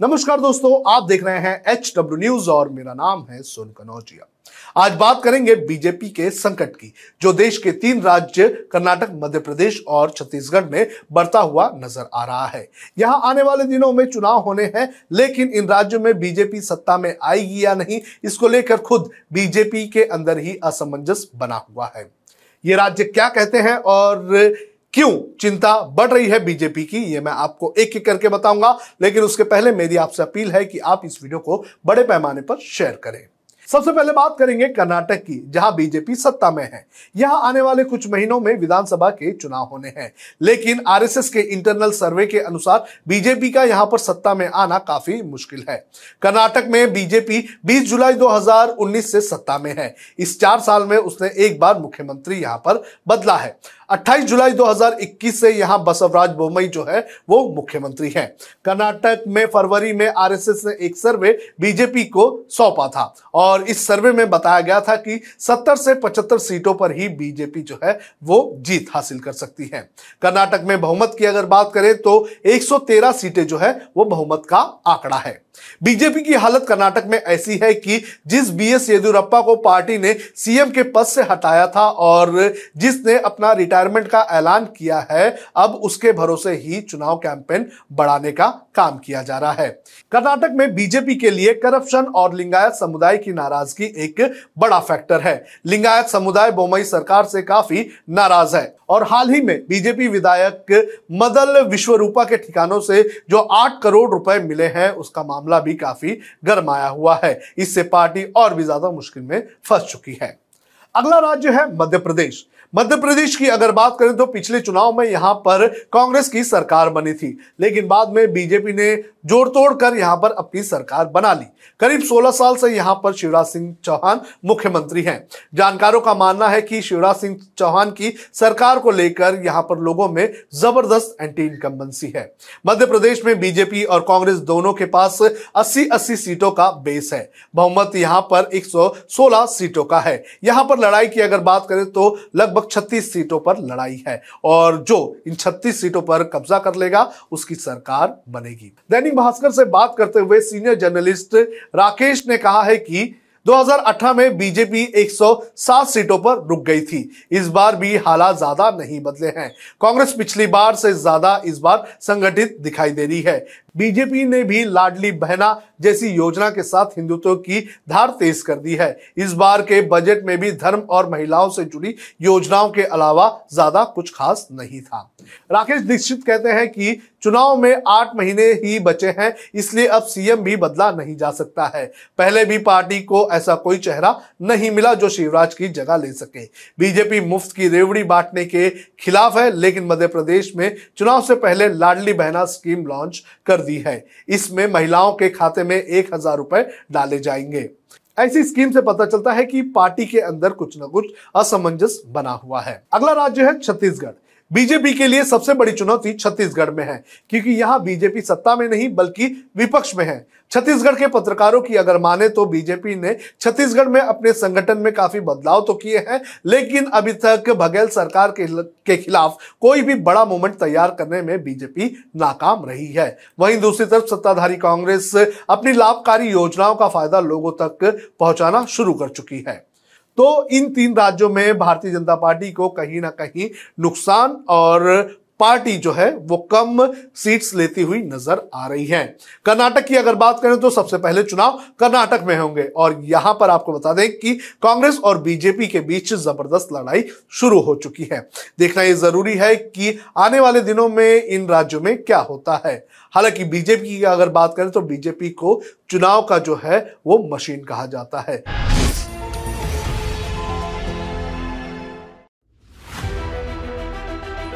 नमस्कार दोस्तों, आप देख रहे हैं एच डब्ल्यू न्यूज़ और मेरा नाम है सोन कनौजिया। आज बात करेंगे बीजेपी के संकट की, जो देश के तीन राज्य, कर्नाटक, मध्य प्रदेश और छत्तीसगढ़ में बढ़ता हुआ नज़र आ रहा है। यहाँ आने वाले दिनों में चुनाव होने हैं, लेकिन इन राज्यों में बीजेपी सत्ता में आएगी या नहीं, इसको लेकर खुद बीजेपी के अंदर ही असमंजस बना हुआ है। ये राज्य क्या कहते हैं और क्यों चिंता बढ़ रही है बीजेपी की? ये मैं आपको एक एक करके बताऊँगा। लेकिन उसके पहले मेरी आपसे अपील है कि आप इस वीडियो को बड़े पैमाने पर शेयर करें। सबसे पहले बात करेंगे कर्नाटक की, जहाँ बीजेपी सत्ता में है। यहाँ आने वाले कुछ महीनों में विधानसभा के चुनाव होने हैं। लेकिन आरएसएस के इंटरनल सर्वे के अनुसार बीजेपी का यहाँ पर सत्ता में आना काफ़ी मुश्किल है। कर्नाटक में बीजेपी 20 जुलाई 2019 से सत्ता में है। इस चार साल में उसने एक बार मुख्यमंत्री यहाँ पर बदला है। 28 जुलाई 2021 से यहाँ बसवराज बोमई जो है, वो मुख्यमंत्री हैं। कर्नाटक में फरवरी में आरएसएस ने एक सर्वे बीजेपी को सौंपा था और इस सर्वे में बताया गया था कि 70 से 75 सीटों पर ही बीजेपी जो है, वो जीत हासिल कर सकती है। कर्नाटक में बहुमत की अगर बात करें तो 113 सीटें जो है, वो बहुमत का आंकड़ा है। बीजेपी की हालत कर्नाटक में ऐसी है कि जिस बीएस येदुरप्पा को पार्टी ने सीएम के पद से हटाया था और जिसने अपना रिटायरमेंट का ऐलान किया है, अब उसके भरोसे ही चुनाव कैंपेन बढ़ाने का काम किया जा रहा है। कर्नाटक में बीजेपी के लिए करप्शन और लिंगायत समुदाय की नाराज़गी एक बड़ा फैक्टर है। लिंगायत समुदाय बोमई सरकार से काफ़ी नाराज़ है। और हाल ही में बीजेपी विधायक मदल विश्वरूपा के ठिकानों से जो आठ करोड़ रुपए मिले हैं, उसका मामला भी काफ़ी गर्माया हुआ है। इससे पार्टी और भी ज़्यादा मुश्किल में फंस चुकी है। अगला राज्य है मध्य प्रदेश। मध्य प्रदेश की अगर बात करें तो पिछले चुनाव में यहाँ पर कांग्रेस की सरकार बनी थी, लेकिन बाद में बीजेपी ने जोड़ तोड़ कर यहाँ पर अपनी सरकार बना ली। करीब 16 साल से यहाँ पर शिवराज सिंह चौहान मुख्यमंत्री हैं। जानकारों का मानना है कि शिवराज सिंह चौहान की सरकार को लेकर यहाँ पर लोगों में ज़बरदस्त एंटी इनकम्बेंसी है। मध्य प्रदेश में बीजेपी और कांग्रेस दोनों के पास 80-80 सीटों का बेस है। बहुमत यहाँ पर 116 सीटों का है। यहाँ पर लड़ाई की अगर बात करें तो लगभग लगभग 36 सीटों पर लड़ाई है और जो इन 36 सीटों पर कब्जा कर लेगा, उसकी सरकार बनेगी। दैनिक भास्कर से बात करते हुए सीनियर जर्नलिस्ट राकेश ने कहा है कि 2018 में बीजेपी 107 सीटों पर रुक गई थी। इस बार भी हालात ज़्यादा नहीं बदले हैं। कांग्रेस पिछली बार से ज़्यादा इस बार संगठित दिखाई दे रही है। बीजेपी ने भी लाडली बहना जैसी योजना के साथ हिंदुत्व की धार तेज कर दी है। इस बार के बजट में भी धर्म और महिलाओं से जुड़ी योजनाओं के अलावा ज़्यादा कुछ खास नहीं था। राकेश दीक्षित कहते हैं कि चुनाव में आठ महीने ही बचे हैं, इसलिए अब सीएम भी बदला नहीं जा सकता है। पहले भी पार्टी को ऐसा कोई चेहरा नहीं मिला जो शिवराज की जगह ले सके। बीजेपी मुफ़्त की रेवड़ी बांटने के खिलाफ है, लेकिन मध्य प्रदेश में चुनाव से पहले लाडली बहना स्कीम लॉन्च दी है। इसमें महिलाओं के खाते में एक हज़ार रुपए डाले जाएँगे। ऐसी स्कीम से पता चलता है कि पार्टी के अंदर कुछ न कुछ असमंजस बना हुआ है। अगला राज्य है छत्तीसगढ़। बीजेपी के लिए सबसे बड़ी चुनौती छत्तीसगढ़ में है क्योंकि यहाँ बीजेपी सत्ता में नहीं बल्कि विपक्ष में है। छत्तीसगढ़ के पत्रकारों की अगर माने तो बीजेपी ने छत्तीसगढ़ में अपने संगठन में काफ़ी बदलाव तो किए हैं लेकिन अभी तक बघेल सरकार के, के खिलाफ कोई भी बड़ा मूवमेंट तैयार करने में बीजेपी नाकाम रही है। वहीं दूसरी तरफ़ सत्ताधारी कांग्रेस अपनी लाभकारी योजनाओं का फ़ायदा लोगों तक पहुंचाना शुरू कर चुकी है। तो इन तीन राज्यों में भारतीय जनता पार्टी को कहीं ना कहीं नुकसान और पार्टी जो है वो कम सीट्स लेती हुई नज़र आ रही है। कर्नाटक की अगर बात करें तो सबसे पहले चुनाव कर्नाटक में होंगे और यहाँ पर आपको बता दें कि कांग्रेस और बीजेपी के बीच ज़बरदस्त लड़ाई शुरू हो चुकी है। देखना यह ज़रूरी है कि आने वाले दिनों में इन राज्यों में क्या होता है। हालाँकि बीजेपी की अगर बात करें तो बीजेपी को चुनाव का जो है वो मशीन कहा जाता है।